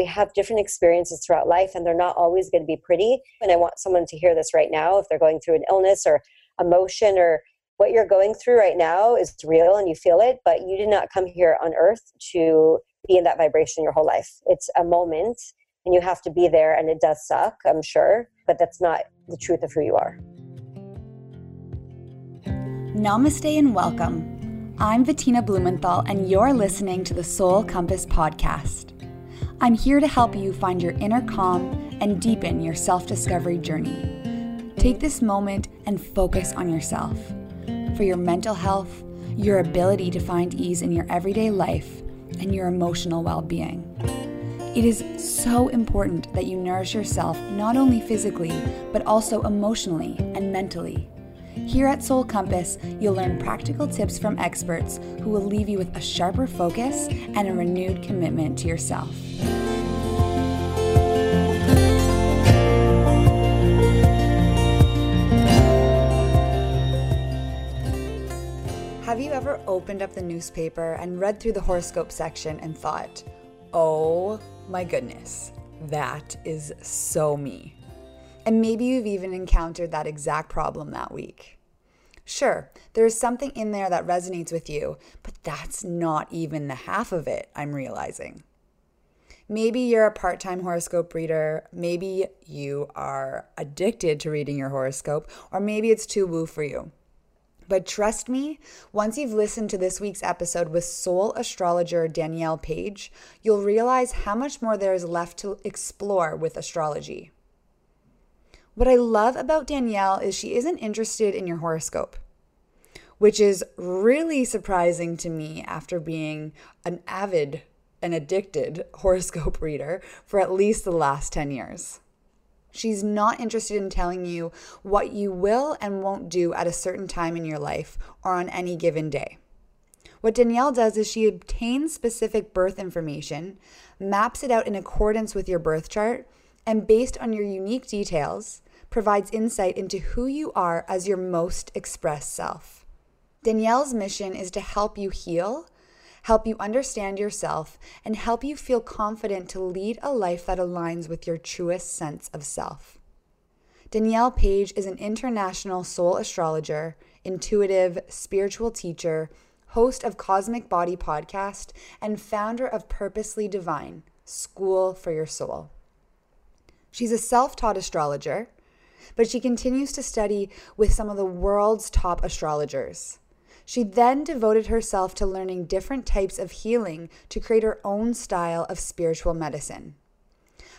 we have different experiences throughout life and they're not always going to be pretty. And I want someone to hear this right now if they're going through an illness or emotion or what you're going through right now is real and you feel it, but you did not come here on earth to be in that vibration your whole life. It's a moment and you have to be there and it does suck, I'm sure, but that's not the truth of who you are. Namaste and welcome. I'm Bettina Blumenthal, and you're listening to the Soul Compass podcast. I'm here to help you find your inner calm and deepen your self discovery journey. Take this moment and focus on yourself for your mental health, your ability to find ease in your everyday life, and your emotional well being. It is so important that you nourish yourself not only physically, but also emotionally and mentally. Here at Soul Compass, you'll learn practical tips from experts who will leave you with a sharper focus and a renewed commitment to yourself. Have you ever opened up the newspaper and read through the horoscope section and thought, oh my goodness, that is so me? And maybe you've even encountered that exact problem that week. Sure, there is something in there that resonates with you, but that's not even the half of it, I'm realizing. Maybe you're a part time horoscope reader. Maybe you are addicted to reading your horoscope, or maybe it's too woo for you. But trust me, once you've listened to this week's episode with soul astrologer Danielle Page, you'll realize how much more there is left to explore with astrology. What I love about Danielle is she isn't interested in your horoscope, which is really surprising to me after being an avid and addicted horoscope reader for at least the last 10 years. She's not interested in telling you what you will and won't do at a certain time in your life or on any given day. What Danielle does is she obtains specific birth information, maps it out in accordance with your birth chart, and based on your unique details, provides insight into who you are as your most expressed self. Danielle's mission is to help you heal, help you understand yourself, and help you feel confident to lead a life that aligns with your truest sense of self. Danielle Page is an international soul astrologer, intuitive, spiritual teacher, host of Cosmic Body podcast, and founder of Purposely Divine, School for Your Soul. She's a self taught astrologer, but she continues to study with some of the world's top astrologers. She then devoted herself to learning different types of healing to create her own style of spiritual medicine.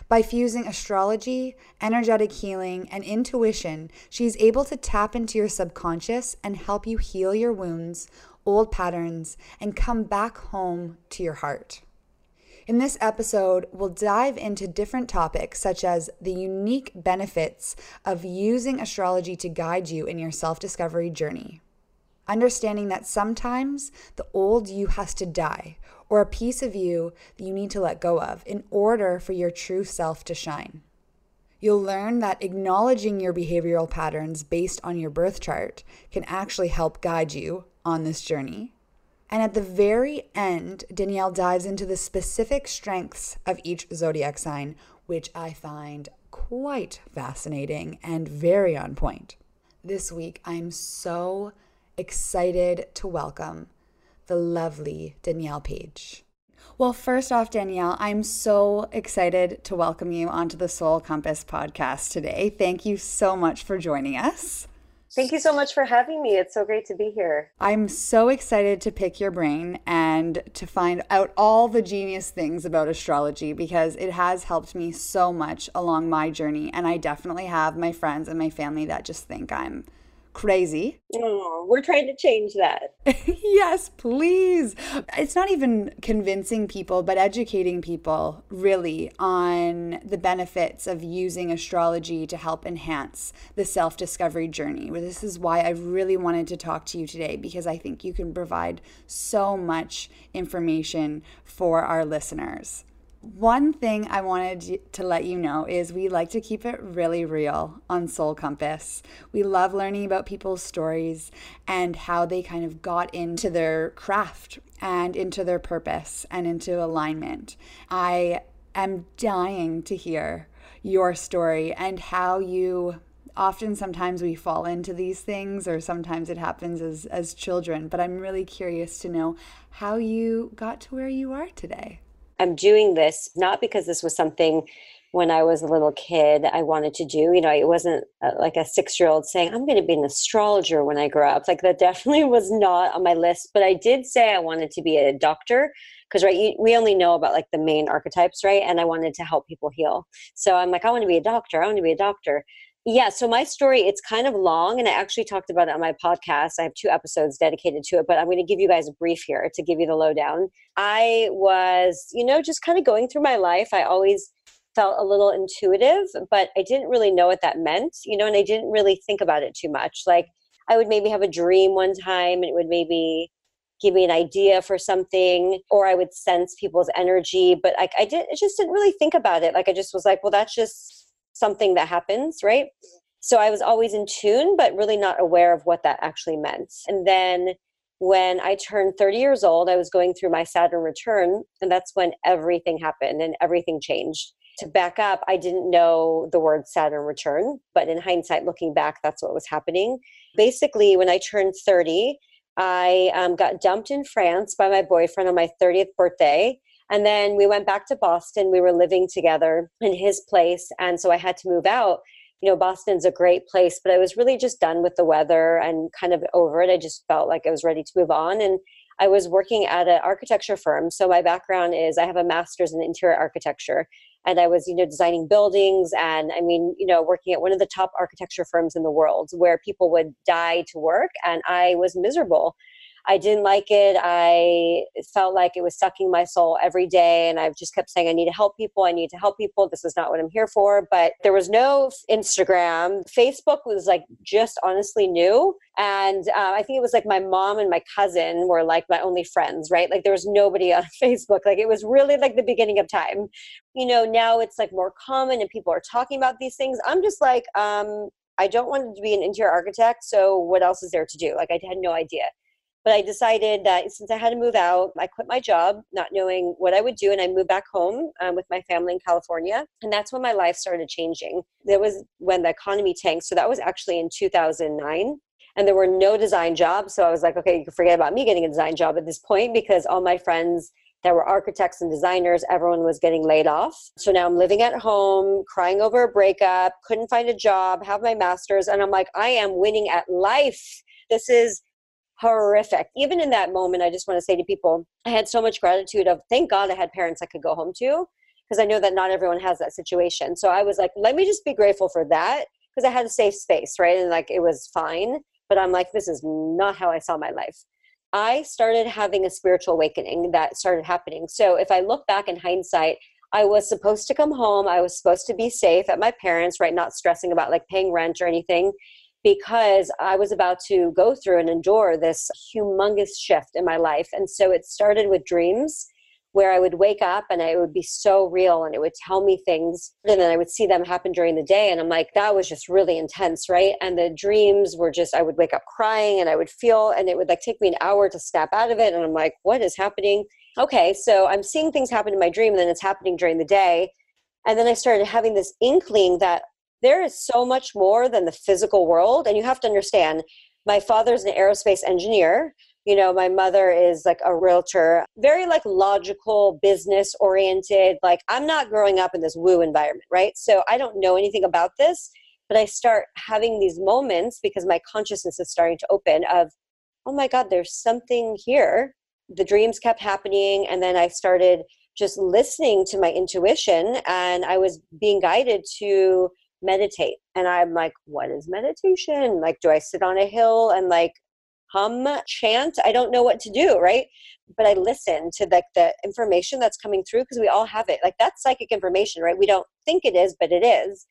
By fusing astrology, energetic healing, and intuition, she's able to tap into your subconscious and help you heal your wounds, old patterns, and come back home to your heart. In this episode, we'll dive into different topics such as the unique benefits of using astrology to guide you in your self discovery journey. Understanding that sometimes the old you has to die, or a piece of you that you need to let go of in order for your true self to shine. You'll learn that acknowledging your behavioral patterns based on your birth chart can actually help guide you on this journey. And at the very end, Danielle dives into the specific strengths of each zodiac sign, which I find quite fascinating and very on point. This week, I'm so excited to welcome the lovely Danielle Page. Well, first off, Danielle, I'm so excited to welcome you onto the Soul Compass podcast today. Thank you so much for joining us. Thank you so much for having me. It's so great to be here. I'm so excited to pick your brain and to find out all the genius things about astrology because it has helped me so much along my journey. And I definitely have my friends and my family that just think I'm crazy. Oh, we're trying to change that. yes, please. It's not even convincing people, but educating people really on the benefits of using astrology to help enhance the self discovery journey. This is why I really wanted to talk to you today because I think you can provide so much information for our listeners. One thing I wanted to let you know is we like to keep it really real on Soul Compass. We love learning about people's stories and how they kind of got into their craft and into their purpose and into alignment. I am dying to hear your story and how you often sometimes we fall into these things or sometimes it happens as as children but i'm really curious to know how you got to where you are today i'm doing this not because this was something when I was a little kid I wanted to do. You know, it wasn't uh, like a six year old saying, I'm going to be an astrologer when I grow up. Like that definitely was not on my list. But I did say I wanted to be a doctor because, right, you, we only know about like the main archetypes, right? And I wanted to help people heal. So I'm like, I want to be a doctor. I want to be a doctor. Yeah, so my story, it's kind of long, and I actually talked about it on my podcast. I have two episodes dedicated to it, but I'm going to give you guys a brief here to give you the lowdown. I was, you know, just kind of going through my life. I always felt a little intuitive, but I didn't really know what that meant, you know, and I didn't really think about it too much. Like I would maybe have a dream one time and it would maybe give me an idea for something or I would sense people's energy, but I did I just didn't really think about it. Like I just was like, well that's just something that happens, right? So I was always in tune but really not aware of what that actually meant. And then when I turned 30 years old, I was going through my Saturn return, and that's when everything happened and everything changed to back up, I didn't know the word Saturn return, but in hindsight, looking back, that's what was happening. Basically, when I turned 30, I um, got dumped in France by my boyfriend on my 30th birthday. And then we went back to Boston. We were living together in his place. And so I had to move out. You know, Boston's a great place, but I was really just done with the weather and kind of over it. I just felt like I was ready to move on. And I was working at an architecture firm. So my background is I have a master's in interior architecture and I was, you know, designing buildings and I mean, you know, working at one of the top architecture firms in the world where people would die to work and I was miserable. I didn't like it. I felt like it was sucking my soul every day. And I just kept saying, I need to help people. I need to help people. This is not what I'm here for. But there was no Instagram. Facebook was like just honestly new. And uh, I think it was like my mom and my cousin were like my only friends, right? Like there was nobody on Facebook. Like it was really like the beginning of time. You know, now it's like more common and people are talking about these things. I'm just like, um, I don't want to be an interior architect. So what else is there to do? Like I had no idea. But I decided that since I had to move out, I quit my job, not knowing what I would do, and I moved back home um, with my family in California. And that's when my life started changing. That was when the economy tanked. So that was actually in 2009 and there were no design jobs. So I was like, okay, you can forget about me getting a design job at this point because all my friends that were architects and designers, everyone was getting laid off. So now I'm living at home, crying over a breakup, couldn't find a job, have my master's, and I'm like, I am winning at life. This is horrific. Even in that moment, I just want to say to people, I had so much gratitude of thank God I had parents I could go home to because I know that not everyone has that situation. So I was like, let me just be grateful for that because I had a safe space, right? And like it was fine. But I'm like, this is not how I saw my life. I started having a spiritual awakening that started happening. So if I look back in hindsight, I was supposed to come home. I was supposed to be safe at my parents, right? Not stressing about like paying rent or anything because I was about to go through and endure this humongous shift in my life. And so it started with dreams where I would wake up and it would be so real and it would tell me things. And then I would see them happen during the day and I'm like that was just really intense right? And the dreams were just I would wake up crying and I would feel and it would like take me an hour to snap out of it. And I'm like what is happening? Okay so I'm seeing things happen in my dream and then it's happening during the day. And then I started having this inkling that there is so much more than the physical world and you have to understand my father's an aerospace engineer. You know my mother is like a realtor very like logical business oriented like i'm not growing up in this woo environment right? So i don't know anything about this but i start having these moments because my consciousness is starting to open of oh my god there's something here. The dreams kept happening and then i started just listening to my intuition and i was being guided to meditate. And I'm like, what is meditation? Like, do I sit on a hill and like hum, chant? I don't know what to do, right? But I listen to like the information that's coming through because we all have it. Like that's psychic information, right? We don't think it is, but it is.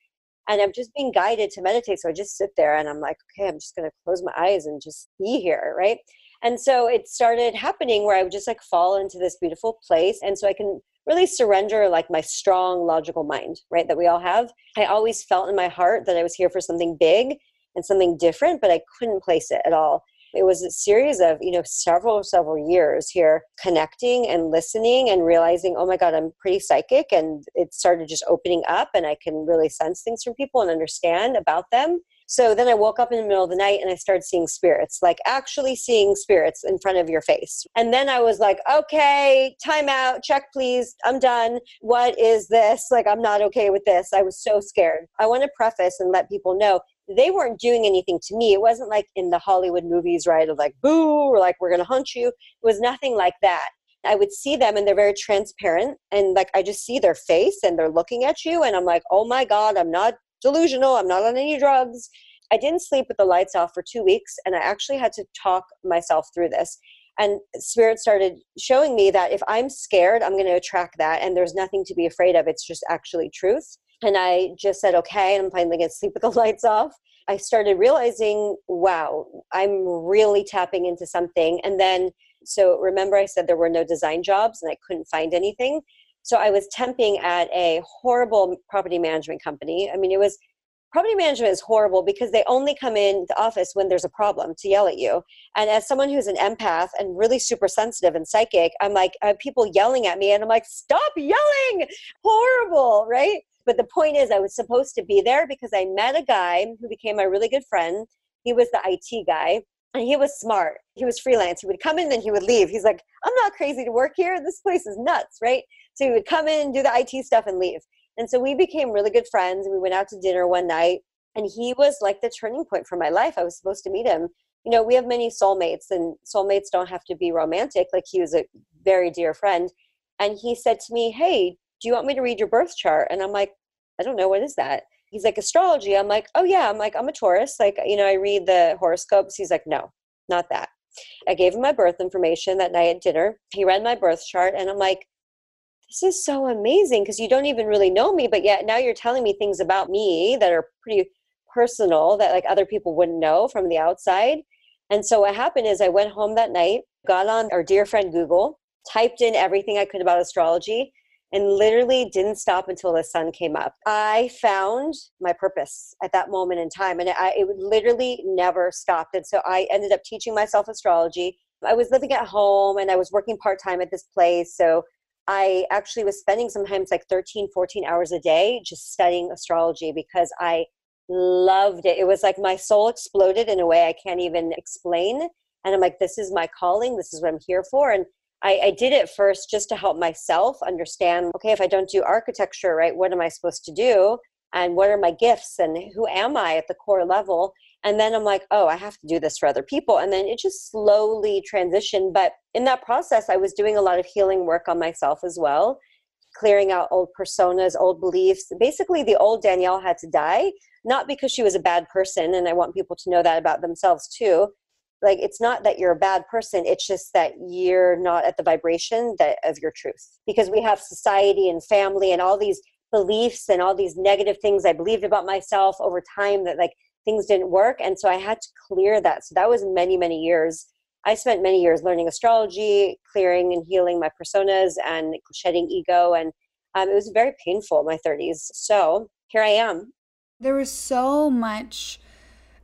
And I'm just being guided to meditate. So I just sit there and I'm like, okay, I'm just to close my eyes and just be here, right? And so it started happening where I would just like fall into this beautiful place. And so I can really surrender like my strong logical mind, right? That we all have. I always felt in my heart that I was here for something big and something different, but I couldn't place it at all. it was a series of you know several several years here connecting and listening and realizing oh my god i'm pretty psychic and it started just opening up and i can really sense things from people and understand about them so then I woke up in the middle of the night and I started seeing spirits, like actually seeing spirits in front of your face. And then I was like, okay, time out, check please, I'm done. What is this? Like, I'm not okay with this. I was so scared. I want to preface and let people know they weren't doing anything to me. It wasn't like in the Hollywood movies, right? Of like, boo, or like, we're going to hunt you. It was nothing like that. I would see them and they're very transparent. And like, I just see their face and they're looking at you. And I'm like, oh my God, I'm not delusional. I'm not on any drugs. I didn't sleep with the lights off for two weeks. And I actually had to talk myself through this. And Spirit started showing me that if I'm scared, I'm going to attract that. And there's nothing to be afraid of. It's just actually truth. And I just said, okay, I'm finally going to sleep with the lights off. I started realizing, wow, I'm really tapping into something. And then, so remember, I said there were no design jobs and I couldn't find anything. So I was temping at a horrible property management company. I mean, it was property management is horrible because they only come in the office when there's a problem to yell at you. And as someone who's an empath and really super sensitive and psychic, I'm like, I have people yelling at me and I'm like, stop yelling! Horrible, right? But the point is, I was supposed to be there because I met a guy who became my really good friend. He was the IT guy and he was smart. He was freelance. He would come in and he would leave. He's like, I'm not crazy to work here. This place is nuts, right? So he would come in, do the IT stuff, and leave. And so we became really good friends. We went out to dinner one night, and he was like the turning point for my life. I was supposed to meet him. You know, we have many soulmates, and soulmates don't have to be romantic. Like he was a very dear friend. And he said to me, Hey, do you want me to read your birth chart? And I'm like, I don't know, what is that? He's like, astrology. I'm like, oh yeah. I'm like, I'm a Taurus. Like, you know, I read the horoscopes. He's like, no, not that. I gave him my birth information that night at dinner. He read my birth chart, and I'm like, this is so amazing because you don't even really know me, but yet now you're telling me things about me that are pretty personal that like other people wouldn't know from the outside. And so what happened is I went home that night, got on our dear friend Google, typed in everything I could about astrology, and literally didn't stop until the sun came up. I found my purpose at that moment in time, and I, it literally never stopped. And so I ended up teaching myself astrology. I was living at home and I was working part time at this place. So I actually was spending sometimes like 13, 14 hours a day just studying astrology because I loved it. It was like my soul exploded in a way I can't even explain. And I'm like, this is my calling. This is what I'm here for. And I, I, did it first just to help myself understand okay, if I don't do architecture, right, what am I supposed to do? And what are my gifts? And who am I at the core level? And then I'm like, oh, I have to do this for other people. And then it just slowly transitioned. But in that process, I was doing a lot of healing work on myself as well, clearing out old personas, old beliefs. Basically, the old Danielle had to die, not because she was a bad person. And I want people to know that about themselves too like it's not that you're a bad person it's just that you're not at the vibration that of your truth because we have society and family and all these beliefs and all these negative things i believed about myself over time that like things didn't work and so i had to clear that. So that was many many years. I spent many years learning astrology clearing and healing my personas and shedding ego and um, it was very painful in my 30s so here i am. There was so much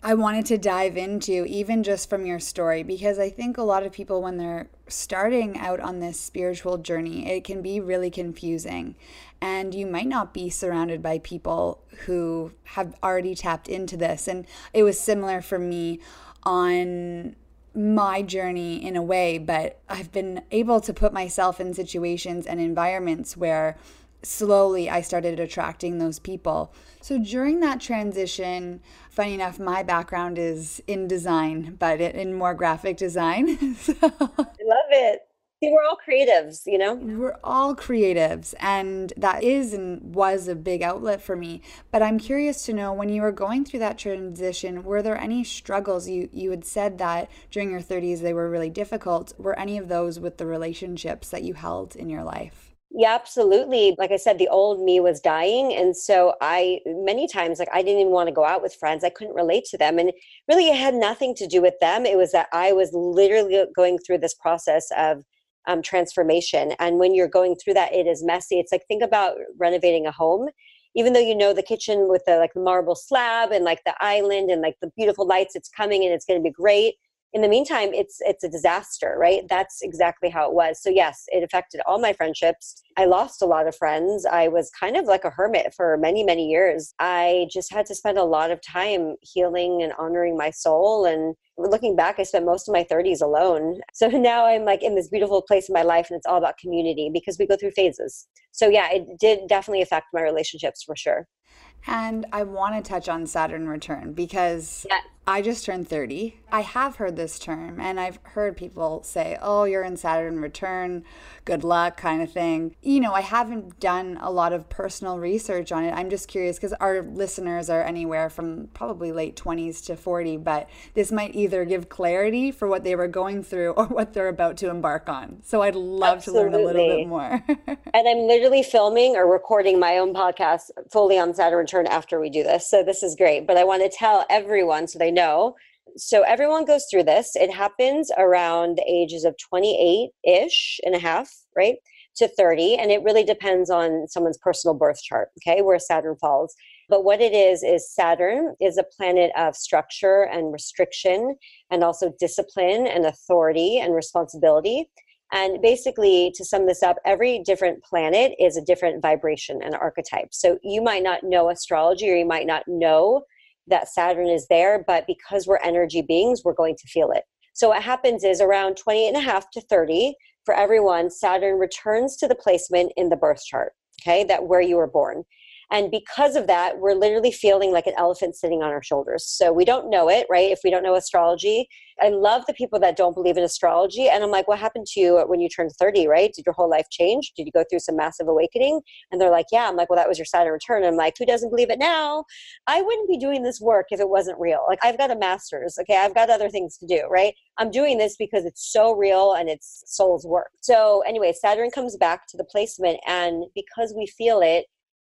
I wanted to dive into, even just from your story, because I think a lot of people, when they're starting out on this spiritual journey, it can be really confusing. And you might not be surrounded by people who have already tapped into this. And it was similar for me on my journey in a way, but I've been able to put myself in situations and environments where slowly I started attracting those people. So during that transition, funny enough, my background is in design, but in more graphic design. so, I love it. See, we're all creatives, you know? We're all creatives, and that is and was a big outlet for me. But I'm curious to know when you were going through that transition, were there any struggles? You you had said that during your 30s they were really difficult. Were any of those with the relationships that you held in your life? Yeah, absolutely. Like I said, the old me was dying. And so I, many times, like I didn't even want to go out with friends. I couldn't relate to them. And really, it had nothing to do with them. It was that I was literally going through this process of um, transformation. And when you're going through that, it is messy. It's like, think about renovating a home. Even though you know the kitchen with the like the marble slab and like the island and like the beautiful lights, it's coming and it's going to be great in the meantime it's it's a disaster right? That's exactly how it was. So yes it affected all my friendships. I lost a lot of friends. I was kind of like a hermit for many many years. I just had to spend a lot of time healing and honoring my soul. And looking back i spent most of my 30s alone. So now i'm like in this beautiful place in my life and it's all about community because we go through phases. So yeah it did definitely affect my relationships for sure. And I want to touch on Saturn return because yeah. I just turned 30. I have heard this term and I've heard people say, oh, you're in Saturn return, good luck, kind of thing. You know, I haven't done a lot of personal research on it. I'm just curious because our listeners are anywhere from probably late 20s to 40, but this might either give clarity for what they were going through or what they're about to embark on. So I'd love Absolutely. to learn a little bit more. and I'm literally filming or recording my own podcast fully on Saturn return after we do this. So this is great. But I want to tell everyone so they know. So everyone goes through this. It happens around the ages of 28 ish and a half, right? To 30. And it really depends on someone's personal birth chart, okay, where Saturn falls. But what it is, is Saturn is a planet of structure and restriction and also discipline and authority and responsibility. And basically, to sum this up, every different planet is a different vibration and archetype. So you might not know astrology or you might not know that Saturn is there, but because we're energy beings, we're going to feel it. So what happens is around 28 and a half to 30, for everyone, Saturn returns to the placement in the birth chart, okay, that where you were born. And because of that, we're literally feeling like an elephant sitting on our shoulders. So we don't know it, right? If we don't know astrology, I love the people that don't believe in astrology. And I'm like, what happened to you when you turned 30, right? Did your whole life change? Did you go through some massive awakening? And they're like, yeah. I'm like, well, that was your Saturn return. And I'm like, who doesn't believe it now? I wouldn't be doing this work if it wasn't real. Like, I've got a master's, okay? I've got other things to do, right? I'm doing this because it's so real and it's soul's work. So, anyway, Saturn comes back to the placement. And because we feel it,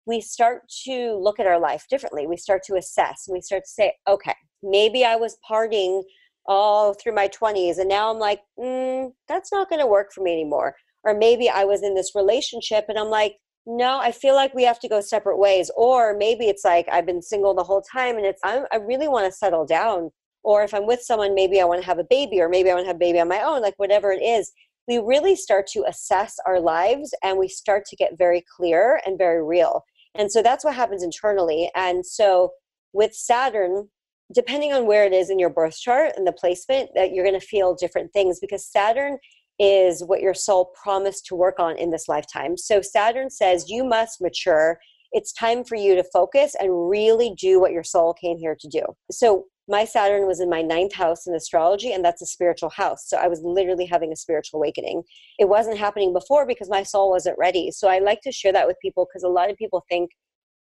we start to look at our life differently. We start to assess we start to say, okay, maybe I was partying all through my 20s and now I'm like, mm, that's not going to work for me anymore. Or maybe I was in this relationship and I'm like, no, I feel like we have to go separate ways. Or maybe it's like I've been single the whole time and it's, I'm, I really want to settle down. Or if I'm with someone, maybe I want to have a baby, or maybe I want to have a baby on my own, like whatever it is we really start to assess our lives and we start to get very clear and very real. And so that's what happens internally. And so with Saturn, depending on where it is in your birth chart and the placement, that you're going to feel different things because Saturn is what your soul promised to work on in this lifetime. So Saturn says you must mature. It's time for you to focus and really do what your soul came here to do. So my Saturn was in my ninth house in astrology, and that's a spiritual house. So I was literally having a spiritual awakening. It wasn't happening before because my soul wasn't ready. So I like to share that with people because a lot of people think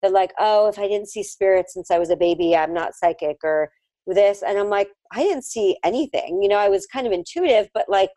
that, like, oh, if I didn't see spirit since I was a baby, I'm not psychic or this. And I'm like, I didn't see anything. You know, I was kind of intuitive, but like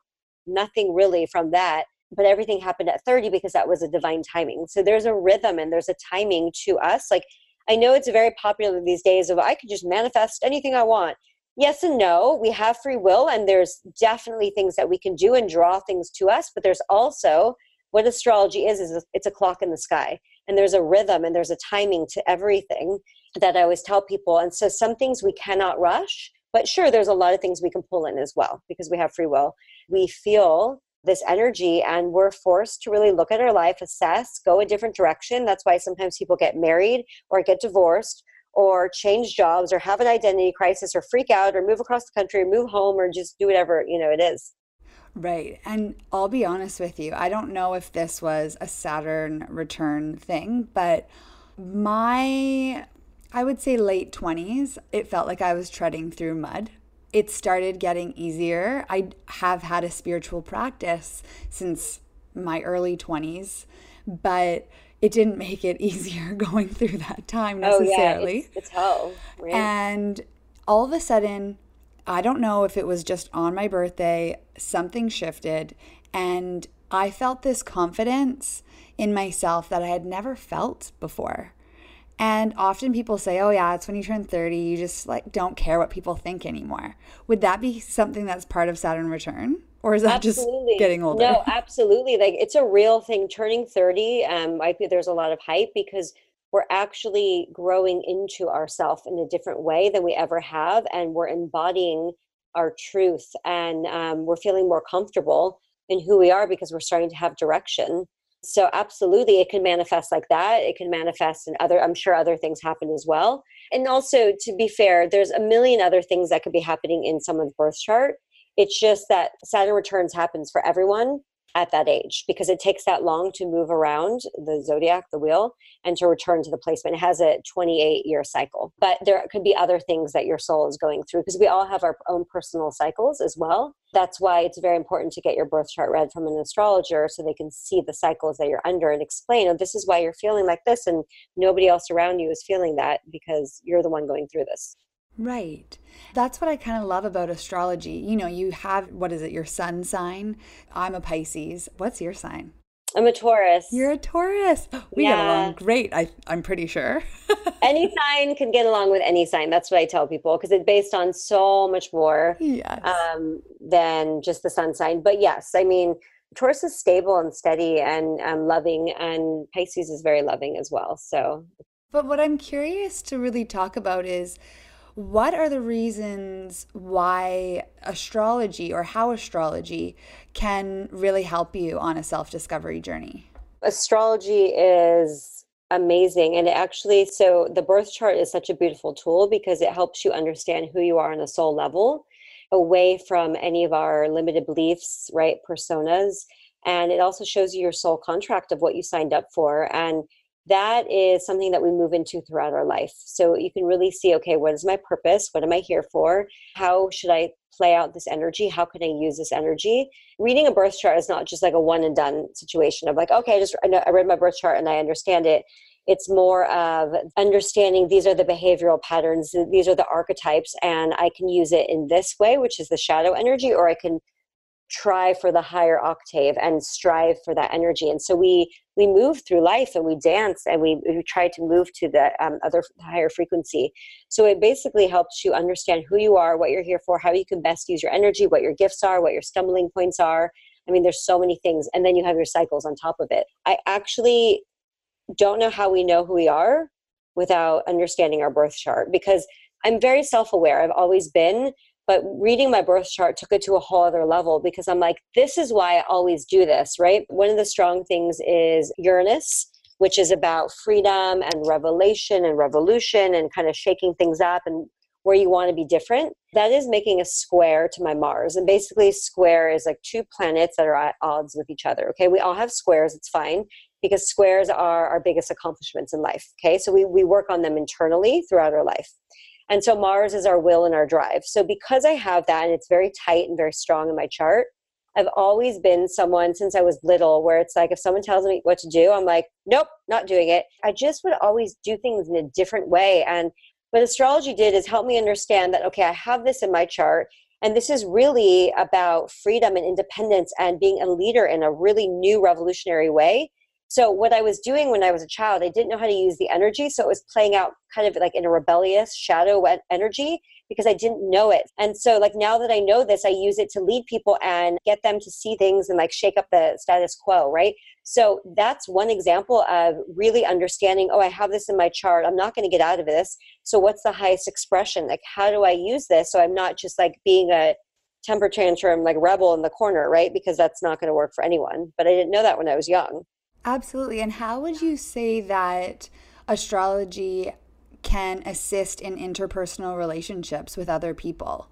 nothing really from that. But everything happened at 30 because that was a divine timing. So there's a rhythm and there's a timing to us. Like, I know it's very popular these days of I could just manifest anything I want. Yes and no. We have free will, and there's definitely things that we can do and draw things to us, but there's also what astrology is is it's a clock in the sky and there's a rhythm and there's a timing to everything that i always tell people and so some things we cannot rush but sure there's a lot of things we can pull in as well because we have free will we feel this energy and we're forced to really look at our life assess go a different direction that's why sometimes people get married or get divorced or change jobs or have an identity crisis or freak out or move across the country or move home or just do whatever you know it is Right. And I'll be honest with you, I don't know if this was a Saturn return thing, but my, I would say late 20s, it felt like I was treading through mud it started getting easier. I have had a spiritual practice since my early 20s, but it didn't make it easier going through that time necessarily. Oh, yeah, it's, it's hell. Right? And all of a sudden, I don't know if it was just on my birthday, something shifted, and I felt this confidence in myself that I had never felt before. And often people say, oh, yeah, it's when you turn 30, you just like don't care what people think anymore. Would that be something that's part of Saturn return? Or is that absolutely. just getting older? No, absolutely. Like it's a real thing. Turning 30, um, I think there's a lot of hype because we're actually growing into ourselves in a different way than we ever have. And we're embodying our truth and um, we're feeling more comfortable in who we are because we're starting to have direction so absolutely it can manifest like that it can manifest in other i'm sure other things happen as well. And also to be fair there's a million other things that could be happening in someone's birth chart. It's just that saturn returns happens for everyone at that age because it takes that long to move around the zodiac, the wheel, and to return to the placement. It has a 28 year cycle. But there could be other things that your soul is going through because we all have our own personal cycles as well. That's why it's very important to get your birth chart read from an astrologer so they can see the cycles that you're under and explain, oh, this is why you're feeling like this, and nobody else around you is feeling that because you're the one going through this. Right. That's what I kind of love about astrology. You know, you have, what is it, your sun sign? I'm a Pisces. What's your sign? I'm a Taurus. You're a Taurus. We yeah. get along great, I, I'm pretty sure. any sign can get along with any sign. That's what I tell people because it's based on so much more yes. um, than just the sun sign. But yes, I mean, Taurus is stable and steady and um, loving, and Pisces is very loving as well. So, but what I'm curious to really talk about is what are the reasons why astrology or how astrology can really help you on a self discovery journey? Astrology is amazing. And actually, so the birth chart is such a beautiful tool because it helps you understand who you are on a soul level away from any of our limited beliefs, right? Personas. And it also shows you your soul contract of what you signed up for. And that is something that we move into throughout our life. So you can really see okay, what is my purpose? What am I here for? How should I play out this energy? How can I use this energy? Reading a birth chart is not just like a one and done situation of like, okay, I just I, read my birth chart and I understand it. It's more of understanding these are the behavioral patterns, these are the archetypes, and I can use it in this way, which is the shadow energy, or I can try for the higher octave and strive for that energy. And so we we move through life and we dance and we, we try to move to the um, other higher frequency. So it basically helps you understand who you are what you're here for how you can best use your energy what your gifts are what your stumbling points are. I mean there's so many things and then you have your cycles on top of it. I actually don't know how we know who we are without understanding our birth chart because i'm very self-aware. I've always been but reading my birth chart took it to a whole other level because I'm like, this is why I always do this, right? One of the strong things is Uranus, which is about freedom and revelation and revolution and kind of shaking things up and where you want to be different. That is making a square to my Mars. And basically, square is like two planets that are at odds with each other. Okay, we all have squares, it's fine because squares are our biggest accomplishments in life. Okay, so we, we work on them internally throughout our life. And so Mars is our will and our drive. So because I have that and it's very tight and very strong in my chart, I've always been someone since I was little where it's like if someone tells me what to do, I'm like, nope, not doing it. I just would always do things in a different way. And what astrology did is help me understand that, okay, I have this in my chart. And this is really about freedom and independence and being a leader in a really new revolutionary way so what I was doing when I was a child, I didn't know how to use the energy. So it was playing out kind of like in a rebellious shadow energy because I didn't know it. And so like now that I know this, I use it to lead people and get them to see things and like shake up the status quo, right? So that's one example of really understanding, oh, I have this in my chart. I'm not going to get out of this. So what's the highest expression? Like how do I use this so I'm not just like being a temper tantrum like rebel in the corner, right? Because that's not going to work for anyone. But I didn't know that when I was young. Absolutely. And how would you say that astrology can assist in interpersonal relationships with other people?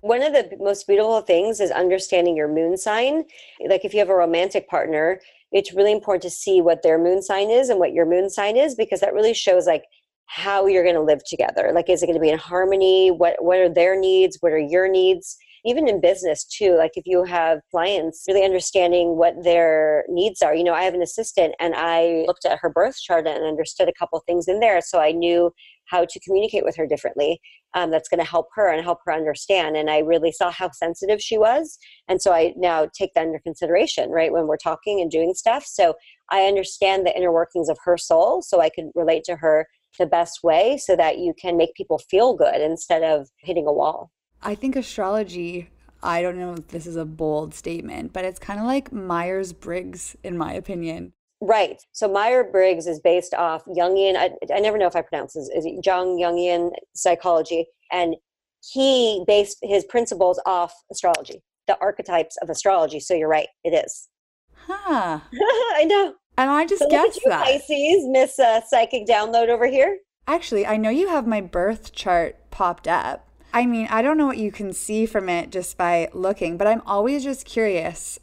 One of the most beautiful things is understanding your moon sign. Like if you have a romantic partner, it's really important to see what their moon sign is and what your moon sign is because that really shows like how you're going to live together. Like is it going to be in harmony? What what are their needs? What are your needs? Even in business too like if you have clients really understanding what their needs are you know i have an assistant and i looked at her birth chart and understood a couple things in there so i knew how to communicate with her differently um, that's going to help her and help her understand and i really saw how sensitive she was and so i now take that under consideration right when we're talking and doing stuff so i understand the inner workings of her soul so i can relate to her the best way so that you can make people feel good instead of hitting a wall I think astrology, I don't know if this is a bold statement, but it's kind of like Myers Briggs, in my opinion. Right. So Myers Briggs is based off Jungian, I, I never know if I pronounce this, is it Jung, Jungian psychology. And he based his principles off astrology, the archetypes of astrology. So you're right, it is. Huh. I know. And I just So guessed you, that. Pisces, Miss uh, Psychic Download over here. Actually, I know you have my birth chart popped up. I mean, I don't know what you can see from it just by looking, but I'm always just curious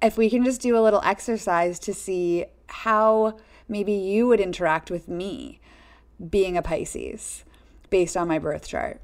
if we can just do a little exercise to see how maybe you would interact with me being a Pisces based on my birth chart.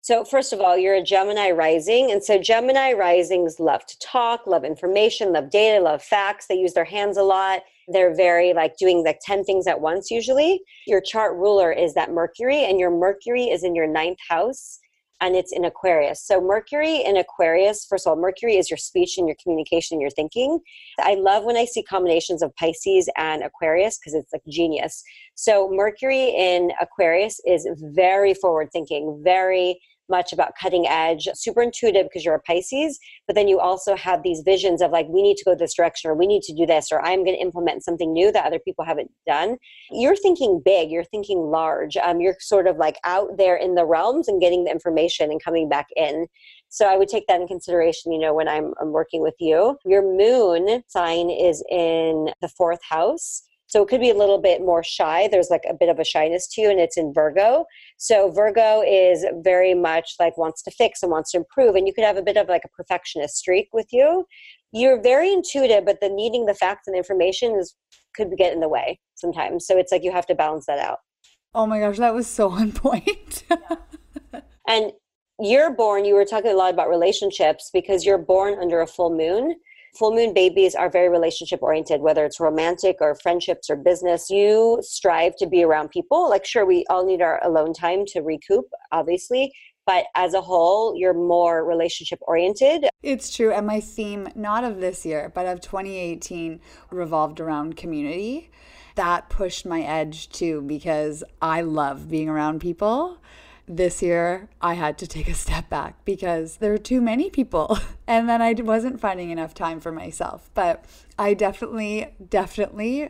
So, first of all, you're a Gemini rising. And so, Gemini risings love to talk, love information, love data, love facts. They use their hands a lot. They're very like doing like 10 things at once, usually. Your chart ruler is that Mercury, and your Mercury is in your ninth house and it's in Aquarius. So, Mercury in Aquarius, first of all, Mercury is your speech and your communication, your thinking. I love when I see combinations of Pisces and Aquarius because it's like genius. So, Mercury in Aquarius is very forward thinking, very much about cutting edge, super intuitive because you're a Pisces, but then you also have these visions of like, we need to go this direction, or we need to do this, or I'm going to implement something new that other people haven't done. You're thinking big, you're thinking large. Um, you're sort of like out there in the realms and getting the information and coming back in. So I would take that in consideration, you know, when I'm, I'm working with you. Your moon sign is in the fourth house. So it could be a little bit more shy. There's like a bit of a shyness to you, and it's in Virgo. So Virgo is very much like wants to fix and wants to improve, and you could have a bit of like a perfectionist streak with you. You're very intuitive, but the needing the facts and information is could get in the way sometimes. So it's like you have to balance that out. Oh my gosh, that was so on point. And you're born, you were talking a lot about relationships because you're born under a full moon. Full moon babies are very relationship oriented, whether it's romantic or friendships or business. You strive to be around people. Like, sure, we all need our alone time to recoup, obviously, but as a whole, you're more relationship oriented. It's true. And my theme, not of this year, but of 2018, revolved around community. That pushed my edge too because I love being around people. This year, I had to take a step back because there were too many people. And then I wasn't finding enough time for myself. But I definitely, definitely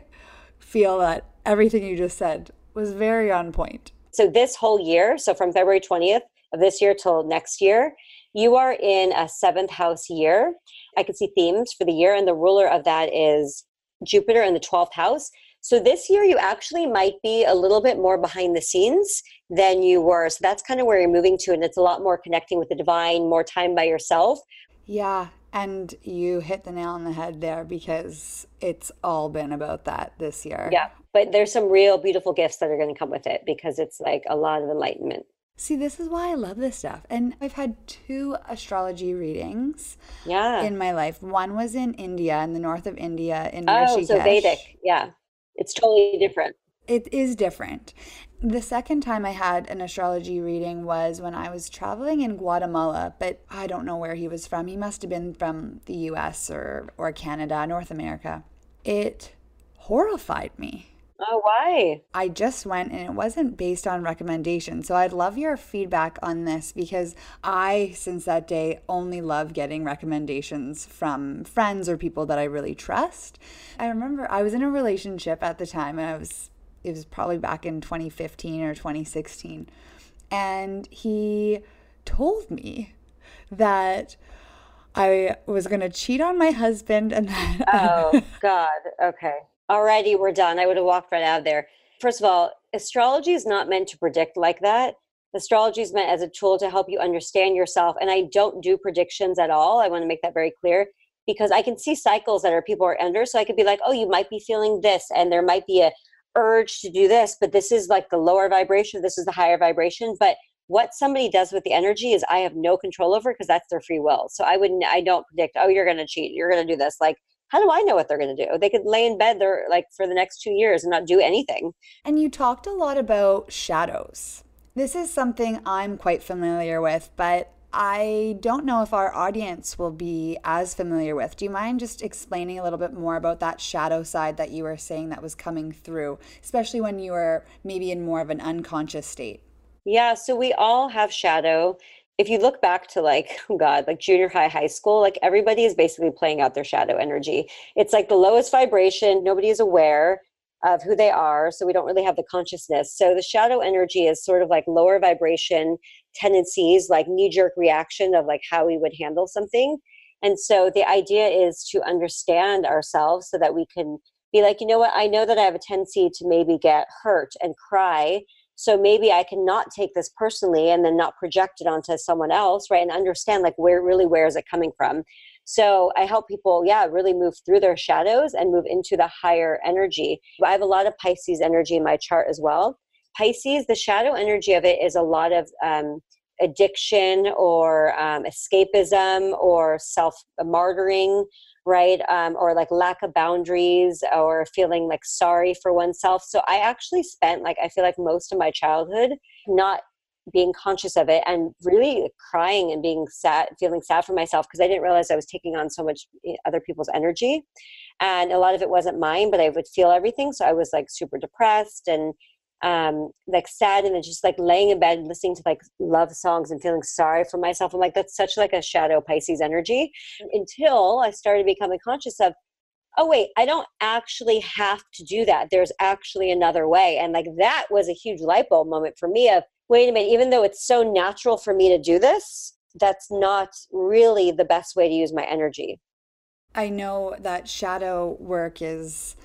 feel that everything you just said was very on point. So, this whole year, so from February 20th of this year till next year, you are in a seventh house year. I can see themes for the year, and the ruler of that is Jupiter in the 12th house. So this year, you actually might be a little bit more behind the scenes than you were. So that's kind of where you're moving to. And it's a lot more connecting with the divine, more time by yourself. Yeah. And you hit the nail on the head there because it's all been about that this year. Yeah. But there's some real beautiful gifts that are going to come with it because it's like a lot of enlightenment. See, this is why I love this stuff. And I've had two astrology readings Yeah. in my life. One was in India, in the north of India, in oh, Rishikesh. so Vedic. Yeah. It's totally different. It is different. The second time I had an astrology reading was when I was traveling in Guatemala, but I don't know where he was from. He must have been from the US or, or Canada, North America. It horrified me. Oh, why? I just went and it wasn't based on recommendation. So I'd love your feedback on this because I, since that day, only love getting recommendations from friends or people that I really trust. I remember I was in a relationship at the time and I was, it was probably back in 2015 or 2016. And he told me that I was going to cheat on my husband and that. Oh, God. Okay. Alrighty, we're done. I would have walked right out of there. First of all, astrology is not meant to predict like that. Astrology is meant as a tool to help you understand yourself. And I don't do predictions at all. I want to make that very clear because I can see cycles that are people are under. So I could be like, oh, you might be feeling this, and there might be a urge to do this, but this is like the lower vibration, this is the higher vibration. But what somebody does with the energy is I have no control over because that's their free will. So I wouldn't I don't predict, oh, you're gonna cheat, you're gonna do this. Like how do I know what they're going to do? They could lay in bed there like for the next two years and not do anything. And you talked a lot about shadows. This is something I'm quite familiar with, but I don't know if our audience will be as familiar with. Do you mind just explaining a little bit more about that shadow side that you were saying that was coming through, especially when you were maybe in more of an unconscious state? Yeah, so we all have shadow if you look back to like oh god like junior high high school like everybody is basically playing out their shadow energy it's like the lowest vibration nobody is aware of who they are. So we don't really have the consciousness. So the shadow energy is sort of like lower vibration tendencies, like knee jerk reaction of like how we would handle something. And so the idea is to understand ourselves so that we can be like, you know what, I know that I have a tendency to maybe get hurt and cry. So maybe I can not take this personally and then not project it onto someone else, right? And understand like where really where is it coming from. So I help people, yeah, really move through their shadows and move into the higher energy. I have a lot of Pisces energy in my chart as well. Pisces, the shadow energy of it is a lot of um, addiction or um, escapism or self martyring, right? Um, or like lack of boundaries or feeling like sorry for oneself. So I actually spent like, I feel like most of my childhood not being conscious of it and really crying and being sad feeling sad for myself because i didn't realize i was taking on so much eh, other people's energy and a lot of it wasn't mine but i would feel everything so i was like super depressed and um like sad and then just like laying in bed listening to like love songs and feeling sorry for myself. I'm like that's such like a shadow pisces energy. Until i started becoming conscious of oh wait i don't actually have to do that. There's actually another way. And like that was a huge light bulb moment for me of wait a minute, even though it's so natural for me to do this, that's not really the best way to use my energy. I know that shadow work is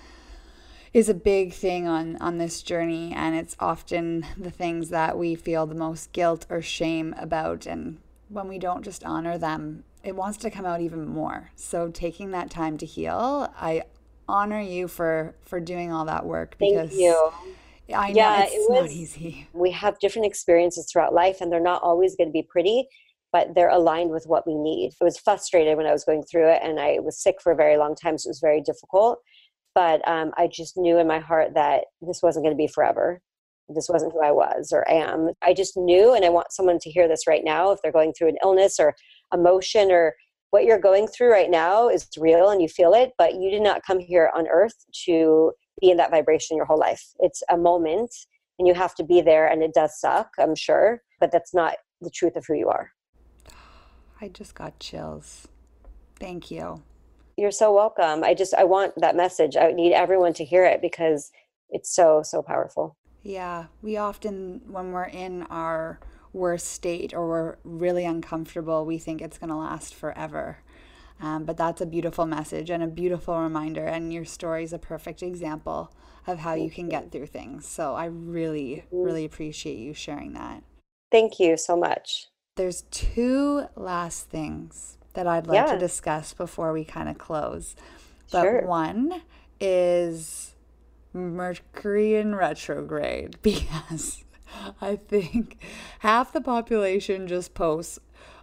is a big thing on on this journey and it's often the things that we feel the most guilt or shame about and when we don't just honor them it wants to come out even more so taking that time to heal i honor you for for doing all that work because Thank you I know yeah, it's it was, not easy. We have different experiences throughout life, and they're not always going to be pretty, but they're aligned with what we need. I was frustrated when I was going through it, and I was sick for a very long time, so it was very difficult. But um, I just knew in my heart that this wasn't going to be forever. This wasn't who I was or am. I just knew, and I want someone to hear this right now if they're going through an illness or emotion or what you're going through right now is real and you feel it, but you did not come here on earth to be in that vibration your whole life. It's a moment and you have to be there and it does suck, I'm sure, but that's not the truth of who you are. I just got chills. Thank you. You're so welcome. I just I want that message. I need everyone to hear it because it's so so powerful. Yeah, we often when we're in our worst state or we're really uncomfortable, we think it's going to last forever. Um, but that's a beautiful message and a beautiful reminder. And your story is a perfect example of how you can get through things. So I really, really appreciate you sharing that. Thank you so much. There's two last things that I'd like yeah. to discuss before we kind of close. But sure. one is Mercury in retrograde because I think half the population just posts,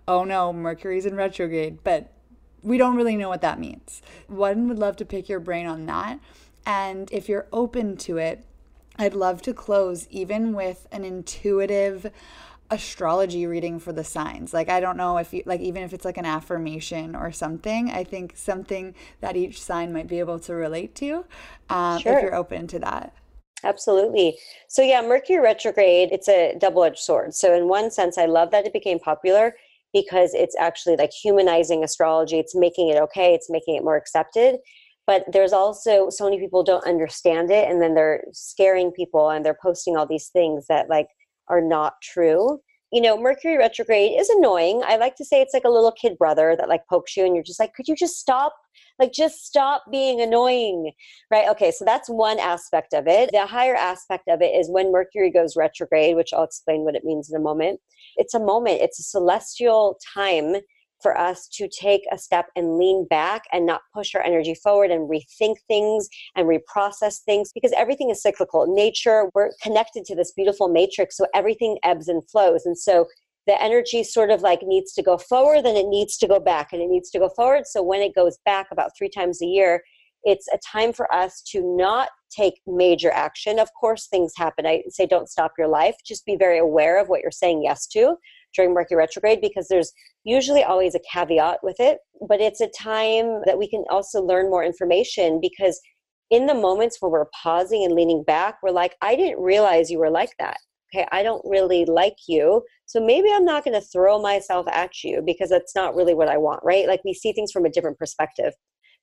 oh no, Mercury's in retrograde. But we don't really know what that means. One would love to pick your brain on that. And if you're open to it, I'd love to close even with an intuitive astrology reading for the signs. Like I don't know if you like even if it's like an affirmation or something. I think something that each sign might be able to relate to. Um, sure. If you're open to that. Absolutely. So yeah, Mercury retrograde, it's a double-edged sword. So in one sense, I love that it became popular because it's actually like humanizing astrology it's making it okay it's making it more accepted but there's also so many people don't understand it and then they're scaring people and they're posting all these things that like are not true. You know mercury retrograde is annoying. I like to say it's like a little kid brother that like pokes you and you're just like could you just stop? Like just stop being annoying. Right? Okay so that's one aspect of it. The higher aspect of it is when mercury goes retrograde which i'll explain what it means in a moment. It's a moment, it's a celestial time for us to take a step and lean back and not push our energy forward and rethink things and reprocess things because everything is cyclical. Nature, we're connected to this beautiful matrix, so everything ebbs and flows. And so the energy sort of like needs to go forward and it needs to go back and it needs to go forward. So when it goes back about three times a year, it's a time for us to not take major action. Of course, things happen. I say don't stop your life. Just be very aware of what you're saying yes to during Mercury retrograde because there's usually always a caveat with it. But it's a time that we can also learn more information because in the moments where we're pausing and leaning back, we're like, I didn't realize you were like that. Okay, I don't really like you. So maybe I'm not going to throw myself at you because that's not really what I want, right? Like we see things from a different perspective.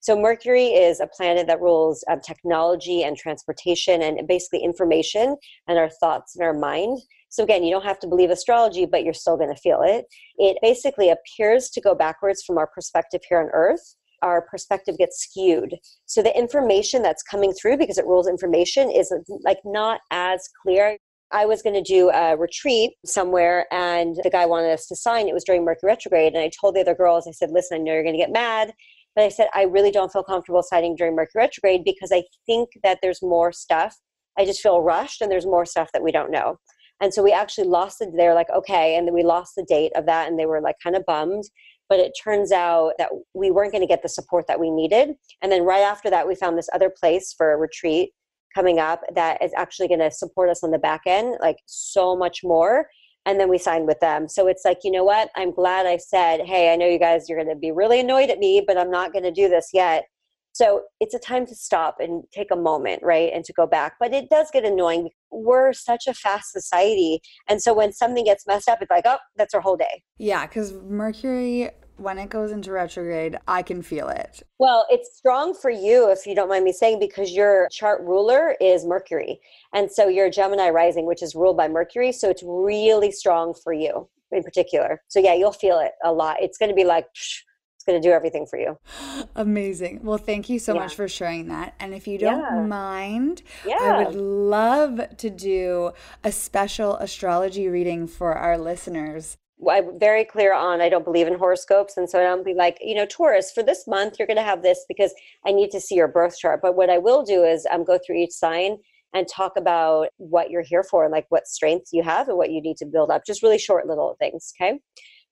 So, Mercury is a planet that rules um, technology and transportation and basically information and our thoughts and our mind. So, again, you don't have to believe astrology, but you're still going to feel it. It basically appears to go backwards from our perspective here on Earth. Our perspective gets skewed. So, the information that's coming through, because it rules information, is like not as clear. I was going to do a retreat somewhere, and the guy wanted us to sign. It was during Mercury retrograde, and I told the other girls, I said, "Listen, I know you're going to get mad, but I said, I really don't feel comfortable signing during Mercury retrograde because I think that there's more stuff. I just feel rushed and there's more stuff that we don't know. And so we actually lost it. They're like, okay. And then we lost the date of that and they were like kind of bummed. But it turns out that we weren't going to get the support that we needed. And then right after that, we found this other place for a retreat coming up that is actually going to support us on the back end, like so much more and then we signed with them. So it's like, you know what? I'm glad I said, hey, I know you guys, you're going to be really annoyed at me, but I'm not going to do this yet. So it's a time to stop and take a moment, right? And to go back. But it does get annoying. We're such a fast society. And so when something gets messed up, it's like, oh, that's our whole day. Yeah, because Mercury when it goes into retrograde, I can feel it. Well, it's strong for you, if you don't mind me saying, because your chart ruler is Mercury. And so you're Gemini rising, which is ruled by Mercury. So it's really strong for you in particular. So yeah, you'll feel it a lot. It's going to be like, it's going to do everything for you. Amazing. Well, thank you so yeah. much for sharing that. And if you don't yeah. mind, yeah. I would love to do a special astrology reading for our listeners. I'm very clear on I don't believe in horoscopes. And so I don't be like, you know, Taurus, for this month, you're going to have this because I need to see your birth chart. But what I will do is um, go through each sign and talk about what you're here for and like what strengths you have and what you need to build up. Just really short little things. Okay.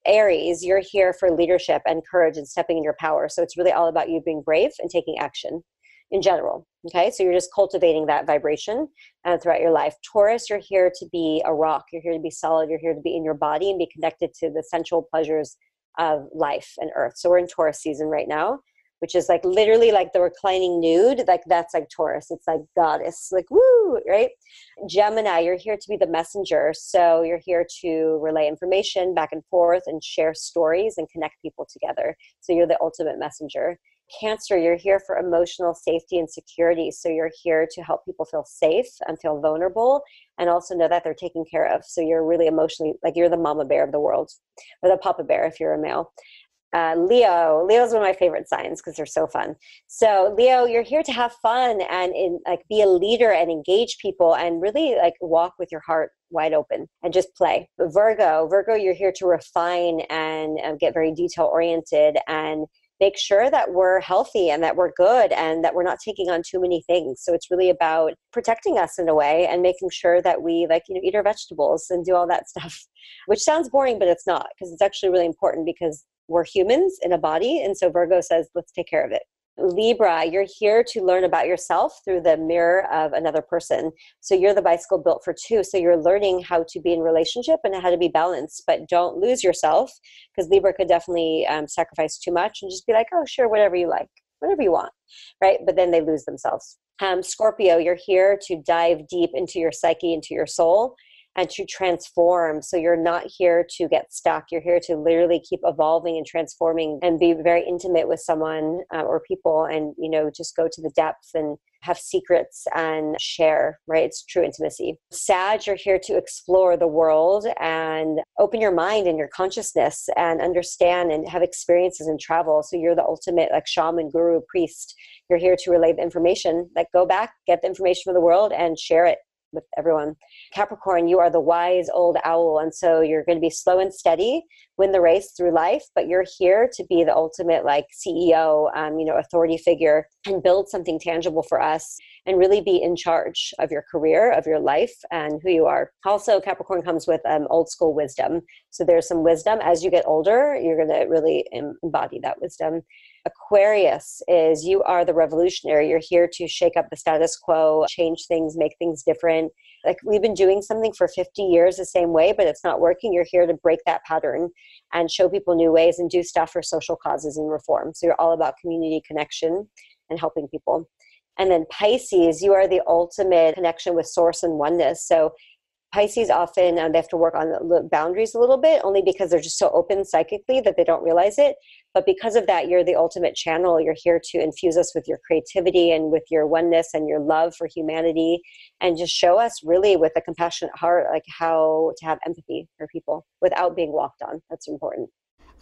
Aries, you're here for leadership and courage and stepping in your power. So it's really all about you being brave and taking action in general. Okay, so you're just cultivating that vibration uh, throughout your life. Taurus, you're here to be a rock. You're here to be solid. You're here to be in your body and be connected to the sensual pleasures of life and earth. So we're in Taurus season right now, which is like literally like the reclining nude. Like that's like Taurus. It's like goddess, like woo, right? Gemini, you're here to be the messenger. So you're here to relay information back and forth and share stories and connect people together. So you're the ultimate messenger. Cancer, you're here for emotional safety and security. So you're here to help people feel safe and feel vulnerable and also know that they're taken care of. So you're really emotionally like you're the mama bear of the world or the papa bear if you're a male. Uh, Leo, Leo's one of my favorite signs because they're so fun. So Leo, you're here to have fun and in, like be a leader and engage people and really like walk with your heart wide open and just play. Virgo, Virgo, you're here to refine and um, get very detail oriented and make sure that we're healthy and that we're good and that we're not taking on too many things. So it's really about protecting us in a way and making sure that we like, you know, eat our vegetables and do all that stuff, which sounds boring, but it's not because it's actually really important because we're humans in a body. And so Virgo says, let's take care of it. Libra, you're here to learn about yourself through the mirror of another person. So you're the bicycle built for two. So you're learning how to be in relationship and how to be balanced, but don't lose yourself because Libra could definitely um, sacrifice too much and just be like, oh, sure, whatever you like, whatever you want, right? But then they lose themselves. Um, Scorpio, you're here to dive deep into your psyche, into your soul, and to transform. So you're not here to get stuck. You're here to literally keep evolving and transforming and be very intimate with someone uh, or people and, you know, just go to the depths and have secrets and share, right? It's true intimacy. Sag, you're here to explore the world and open your mind and your consciousness and understand and have experiences and travel. So you're the ultimate like shaman, guru, priest. You're here to relay the information. Like go back, get the information from the world and share it with everyone. Capricorn, you are the wise old owl. And so you're going to be slow and steady, win the race through life, but you're here to be the ultimate like CEO, um, you know, authority figure and build something tangible for us and really be in charge of your career, of your life, and who you are. Also, Capricorn comes with um, old school wisdom. So there's some wisdom. As you get older, you're going to really embody that wisdom. Aquarius is you are the revolutionary. You're here to shake up the status quo, change things, make things different. Like we've been doing something for 50 years the same way, but it's not working. You're here to break that pattern and show people new ways and do stuff for social causes and reform. So you're all about community connection and helping people. And then Pisces, you are the ultimate connection with source and oneness. So Pisces often uh, they have to work on the boundaries a little bit, only because they're just so open psychically that they don't realize it. But because of that, you're the ultimate channel. You're here to infuse us with your creativity and with your oneness and your love for humanity, and just show us really with a compassionate heart, like how to have empathy for people without being walked on. That's important.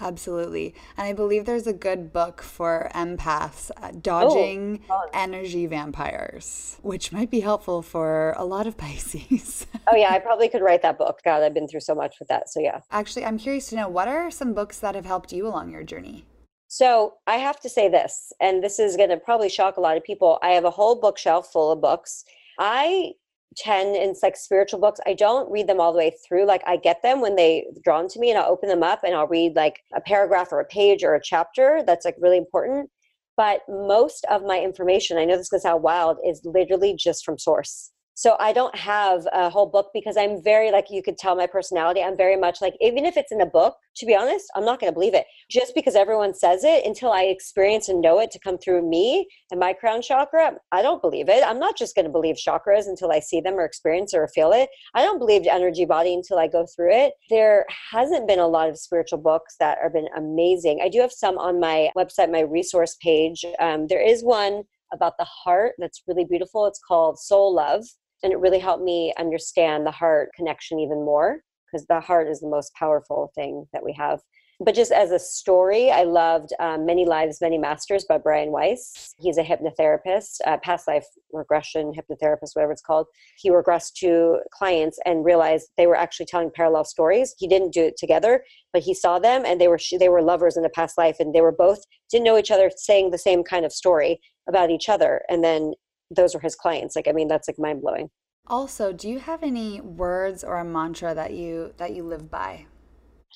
Absolutely. And I believe there's a good book for empaths, uh, Dodging oh, Energy Vampires, which might be helpful for a lot of Pisces. oh, yeah. I probably could write that book. God, I've been through so much with that. So, yeah. Actually, I'm curious to know what are some books that have helped you along your journey? So, I have to say this, and this is going to probably shock a lot of people. I have a whole bookshelf full of books. I 10 and like spiritual books i don't read them all the way through. Like i get them when they drawn to me and i'll open them up and i'll read like a paragraph or a page or a chapter that's like really important. But most of my information i know this is sound wild is literally just from source so i don't have a whole book because i'm very like you could tell my personality i'm very much like even if it's in a book to be honest i'm not going to believe it. Just because everyone says it until i experience and know it to come through me and my crown chakra i don't believe it. I'm not just going to believe chakras until i see them or experience or feel it. I don't believe energy body until i go through it. There hasn't been a lot of spiritual books that have been amazing. I do have some on my website my resource page. Um, there is one about the heart that's really beautiful. It's called Soul Love and it really helped me understand the heart connection even more because the heart is the most powerful thing that we have. But just as a story i loved um, many lives many masters by brian weiss. He's a hypnotherapist uh, past life regression hypnotherapist whatever it's called. He regressed to clients and realized they were actually telling parallel stories. He didn't do it together but he saw them and they were they were lovers in a past life and they were both didn't know each other saying the same kind of story about each other. And then those are his clients. Like i mean that's like mind blowing also do you have any words or a mantra that you that you live by?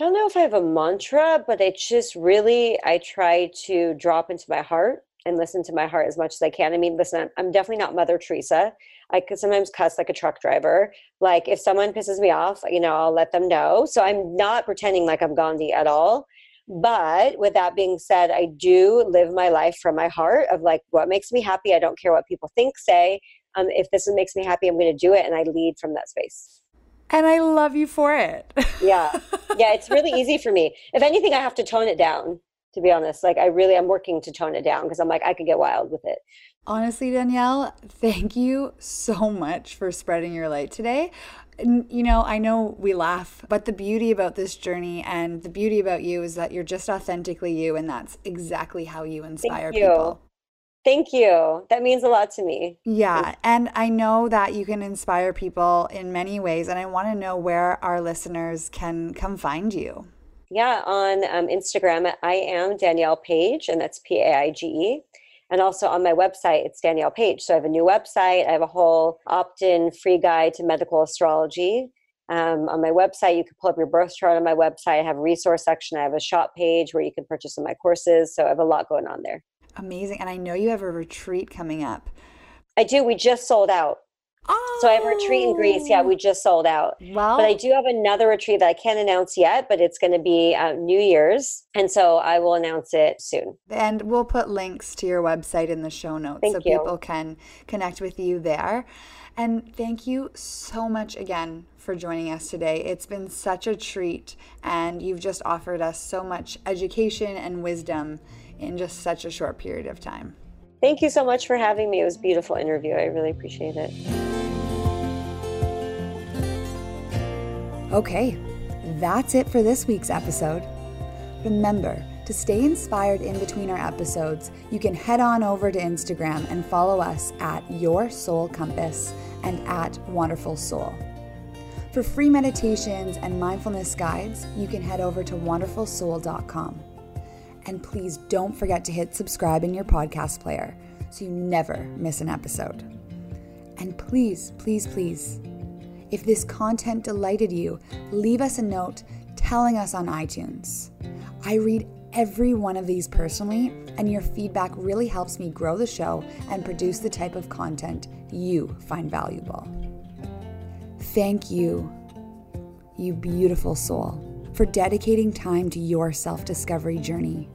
I don't know if i have a mantra but it's just really i try to drop into my heart and listen to my heart as much as i can. I mean listen i'm, definitely not mother teresa. I could sometimes cuss like a truck driver. Like if someone pisses me off you know i'll let them know. So i'm not pretending like i'm gandhi at all but with that being said, I do live my life from my heart of like what makes me happy. I don't care what people think, say. Um, if this makes me happy, I'm going to do it. And I lead from that space. And I love you for it. yeah. Yeah. It's really easy for me. If anything, I have to tone it down, to be honest. Like, I really am working to tone it down because I'm like, I could get wild with it. Honestly, Danielle, thank you so much for spreading your light today you know, I know we laugh, but the beauty about this journey and the beauty about you is that you're just authentically you, and that's exactly how you inspire you. people. Thank you. That means a lot to me. Yeah. And I know that you can inspire people in many ways. And I want to know where our listeners can come find you. Yeah. On um, Instagram, I am Danielle Paige, and that's P A I G E. And also on my website, it's Danielle Paige. So I have a new website. I have a whole opt in free guide to medical astrology. Um, on my website, you can pull up your birth chart on my website. I have a resource section. I have a shop page where you can purchase some of my courses. So I have a lot going on there. Amazing. And I know you have a retreat coming up. I do. We just sold out. Oh. So I have a retreat in Greece. Yeah, we just sold out. Wow. but I do have another retreat that I can't announce yet, but it's going to be uh, New Year's, and so I will announce it soon. And we'll put links to your website in the show notes thank so you. people can connect with you there. And thank you so much again for joining us today. It's been such a treat, and you've just offered us so much education and wisdom in just such a short period of time. Thank you so much for having me. It was a beautiful interview. I really appreciate it. Okay, that's it for this week's episode. Remember, to stay inspired in between our episodes, you can head on over to Instagram and follow us at Your Soul Compass and at Wonderful Soul. For free meditations and mindfulness guides, you can head over to wonderfulsoul.com. And please don't forget to hit subscribe in your podcast player so you never miss an episode. And please, please, please, if this content delighted you, leave us a note telling us on iTunes. I read every one of these personally, and your feedback really helps me grow the show and produce the type of content you find valuable. Thank you, you beautiful soul for dedicating time to your self discovery journey.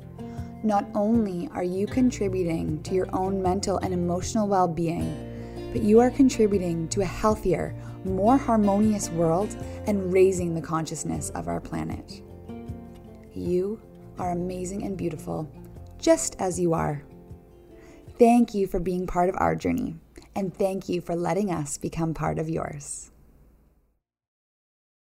Not only are you contributing to your own mental and emotional well being, but you are contributing to a healthier, more harmonious world and raising the consciousness of our planet. You are amazing and beautiful, just as you are. Thank you for being part of our journey, and thank you for letting us become part of yours.